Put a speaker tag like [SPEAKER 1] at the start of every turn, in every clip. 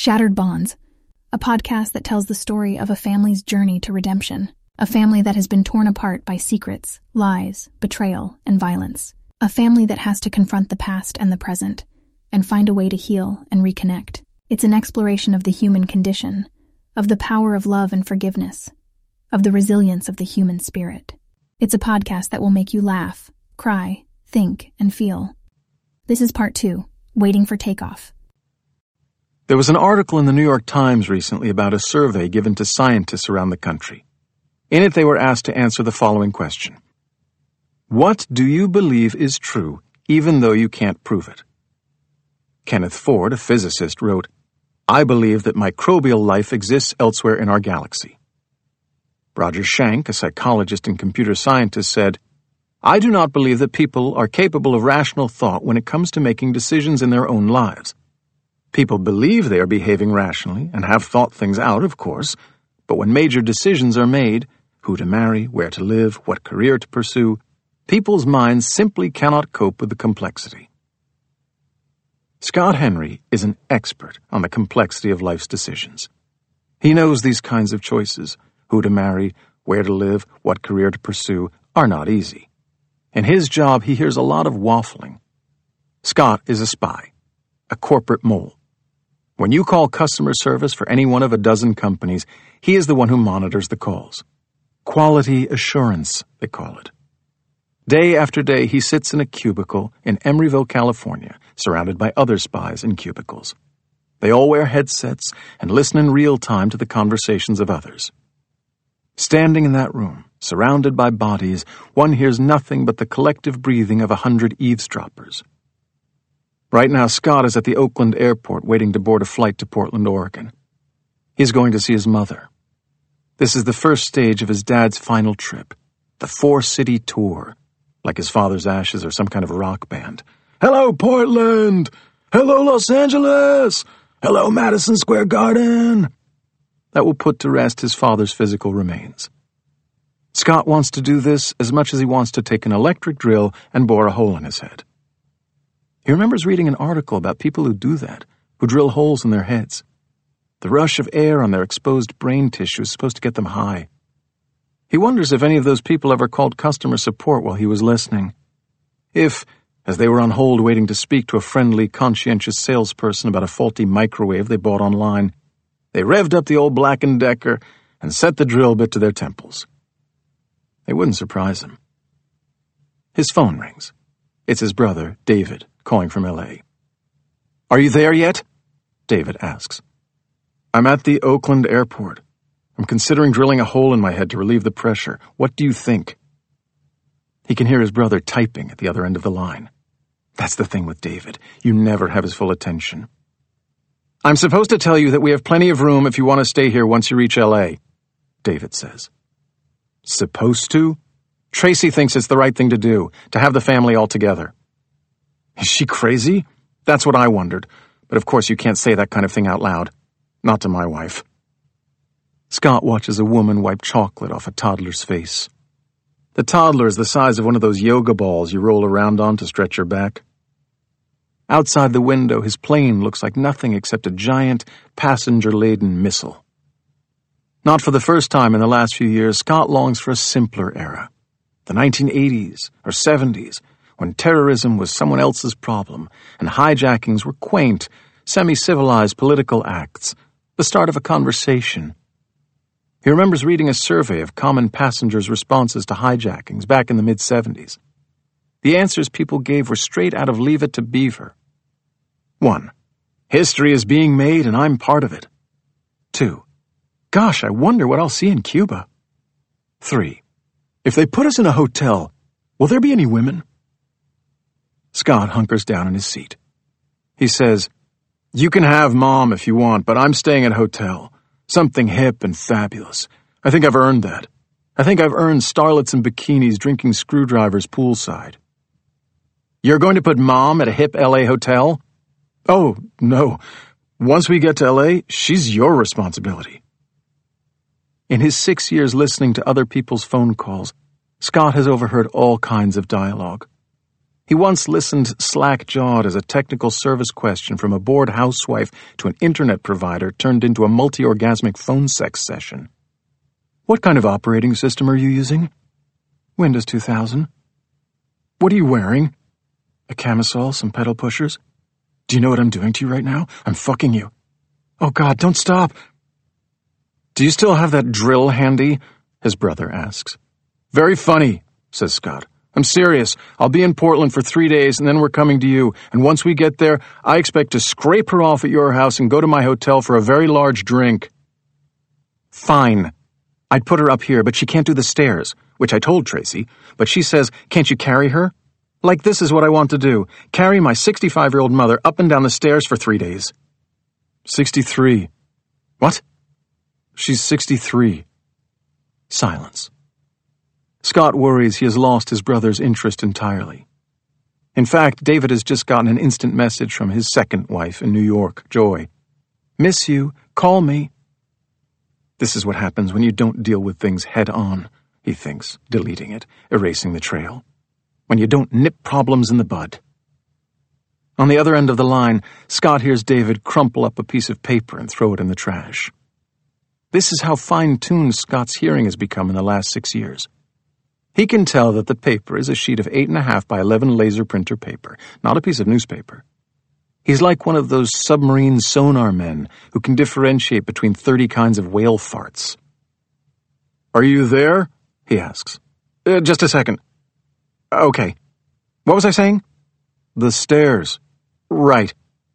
[SPEAKER 1] Shattered Bonds, a podcast that tells the story of a family's journey to redemption, a family that has been torn apart by secrets, lies, betrayal, and violence, a family that has to confront the past and the present, and find a way to heal and reconnect. It's an exploration of the human condition, of the power of love and forgiveness, of the resilience of the human spirit. It's a podcast that will make you laugh, cry, think, and feel. This is part two, waiting for takeoff.
[SPEAKER 2] There was an article in the New York Times recently about a survey given to scientists around the country. In it, they were asked to answer the following question What do you believe is true, even though you can't prove it? Kenneth Ford, a physicist, wrote, I believe that microbial life exists elsewhere in our galaxy. Roger Schank, a psychologist and computer scientist, said, I do not believe that people are capable of rational thought when it comes to making decisions in their own lives. People believe they are behaving rationally and have thought things out, of course, but when major decisions are made who to marry, where to live, what career to pursue people's minds simply cannot cope with the complexity. Scott Henry is an expert on the complexity of life's decisions. He knows these kinds of choices who to marry, where to live, what career to pursue are not easy. In his job, he hears a lot of waffling. Scott is a spy, a corporate mole. When you call customer service for any one of a dozen companies, he is the one who monitors the calls. Quality assurance, they call it. Day after day, he sits in a cubicle in Emeryville, California, surrounded by other spies in cubicles. They all wear headsets and listen in real time to the conversations of others. Standing in that room, surrounded by bodies, one hears nothing but the collective breathing of a hundred eavesdroppers. Right now, Scott is at the Oakland airport waiting to board a flight to Portland, Oregon. He's going to see his mother. This is the first stage of his dad's final trip, the four city tour, like his father's ashes or some kind of rock band. Hello, Portland! Hello, Los Angeles! Hello, Madison Square Garden! That will put to rest his father's physical remains. Scott wants to do this as much as he wants to take an electric drill and bore a hole in his head. He remembers reading an article about people who do that, who drill holes in their heads. The rush of air on their exposed brain tissue is supposed to get them high. He wonders if any of those people ever called customer support while he was listening. If, as they were on hold waiting to speak to a friendly, conscientious salesperson about a faulty microwave they bought online, they revved up the old Black & Decker and set the drill bit to their temples. It wouldn't surprise him. His phone rings. It's his brother, David calling from L.A. Are you there yet? David asks. I'm at the Oakland airport. I'm considering drilling a hole in my head to relieve the pressure. What do you think? He can hear his brother typing at the other end of the line. That's the thing with David. You never have his full attention. I'm supposed to tell you that we have plenty of room if you want to stay here once you reach LA, David says. Supposed to? Tracy thinks it's the right thing to do, to have the family all together. Is she crazy? That's what I wondered. But of course, you can't say that kind of thing out loud. Not to my wife. Scott watches a woman wipe chocolate off a toddler's face. The toddler is the size of one of those yoga balls you roll around on to stretch your back. Outside the window, his plane looks like nothing except a giant, passenger laden missile. Not for the first time in the last few years, Scott longs for a simpler era. The 1980s or 70s, when terrorism was someone else's problem and hijackings were quaint, semi civilized political acts, the start of a conversation. He remembers reading a survey of common passengers' responses to hijackings back in the mid 70s. The answers people gave were straight out of Leave It to Beaver. 1. History is being made and I'm part of it. 2. Gosh, I wonder what I'll see in Cuba. 3. If they put us in a hotel, will there be any women? Scott hunkers down in his seat. He says, You can have mom if you want, but I'm staying at a hotel. Something hip and fabulous. I think I've earned that. I think I've earned starlets in bikinis drinking screwdrivers poolside. You're going to put mom at a hip LA hotel? Oh, no. Once we get to LA, she's your responsibility. In his six years listening to other people's phone calls, Scott has overheard all kinds of dialogue. He once listened slack jawed as a technical service question from a bored housewife to an internet provider turned into a multi orgasmic phone sex session. What kind of operating system are you using? Windows 2000. What are you wearing? A camisole, some pedal pushers? Do you know what I'm doing to you right now? I'm fucking you. Oh god, don't stop! Do you still have that drill handy? His brother asks. Very funny, says Scott. I'm serious. I'll be in Portland for three days and then we're coming to you. And once we get there, I expect to scrape her off at your house and go to my hotel for a very large drink. Fine. I'd put her up here, but she can't do the stairs, which I told Tracy. But she says, can't you carry her? Like this is what I want to do carry my 65 year old mother up and down the stairs for three days. 63. What? She's 63. Silence. Scott worries he has lost his brother's interest entirely. In fact, David has just gotten an instant message from his second wife in New York, Joy. Miss you, call me. This is what happens when you don't deal with things head on, he thinks, deleting it, erasing the trail. When you don't nip problems in the bud. On the other end of the line, Scott hears David crumple up a piece of paper and throw it in the trash. This is how fine tuned Scott's hearing has become in the last six years. He can tell that the paper is a sheet of 8.5 by 11 laser printer paper, not a piece of newspaper. He's like one of those submarine sonar men who can differentiate between 30 kinds of whale farts. Are you there? he asks. Uh, just a second. Okay. What was I saying? The stairs. Right.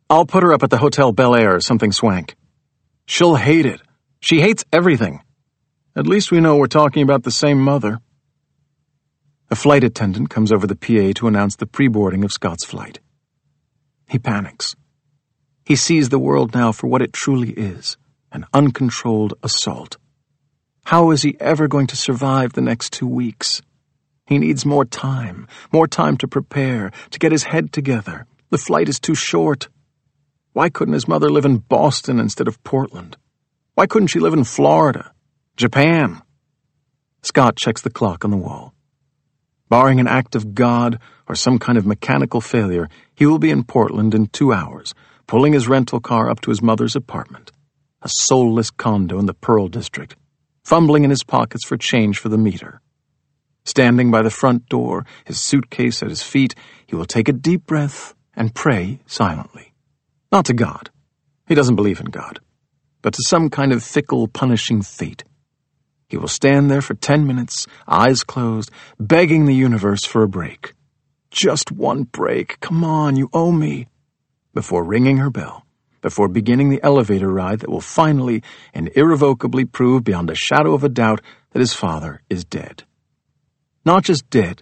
[SPEAKER 2] I'll put her up at the Hotel Bel Air or something swank. She'll hate it. She hates everything. At least we know we're talking about the same mother. A flight attendant comes over the PA to announce the pre-boarding of Scott's flight. He panics. He sees the world now for what it truly is, an uncontrolled assault. How is he ever going to survive the next two weeks? He needs more time, more time to prepare, to get his head together. The flight is too short. Why couldn't his mother live in Boston instead of Portland? Why couldn't she live in Florida? Japan? Scott checks the clock on the wall. Barring an act of God or some kind of mechanical failure, he will be in Portland in two hours, pulling his rental car up to his mother's apartment, a soulless condo in the Pearl District, fumbling in his pockets for change for the meter. Standing by the front door, his suitcase at his feet, he will take a deep breath and pray silently. Not to God. He doesn't believe in God, but to some kind of fickle, punishing fate he will stand there for ten minutes, eyes closed, begging the universe for a break. Just one break. Come on, you owe me. Before ringing her bell, before beginning the elevator ride that will finally and irrevocably prove beyond a shadow of a doubt that his father is dead. Not just dead,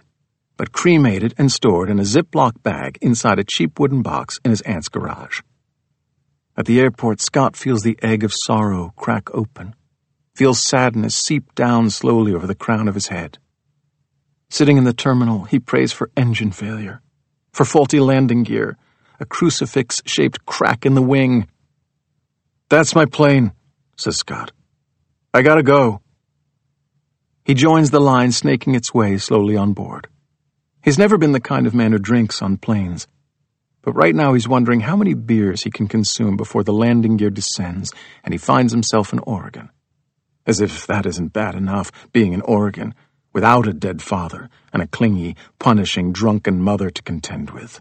[SPEAKER 2] but cremated and stored in a Ziploc bag inside a cheap wooden box in his aunt's garage. At the airport, Scott feels the egg of sorrow crack open feels sadness seep down slowly over the crown of his head. Sitting in the terminal, he prays for engine failure, for faulty landing gear, a crucifix shaped crack in the wing. That's my plane, says Scott. I gotta go. He joins the line snaking its way slowly on board. He's never been the kind of man who drinks on planes. But right now he's wondering how many beers he can consume before the landing gear descends and he finds himself in Oregon. As if that isn't bad enough, being in Oregon, without a dead father and a clingy, punishing, drunken mother to contend with.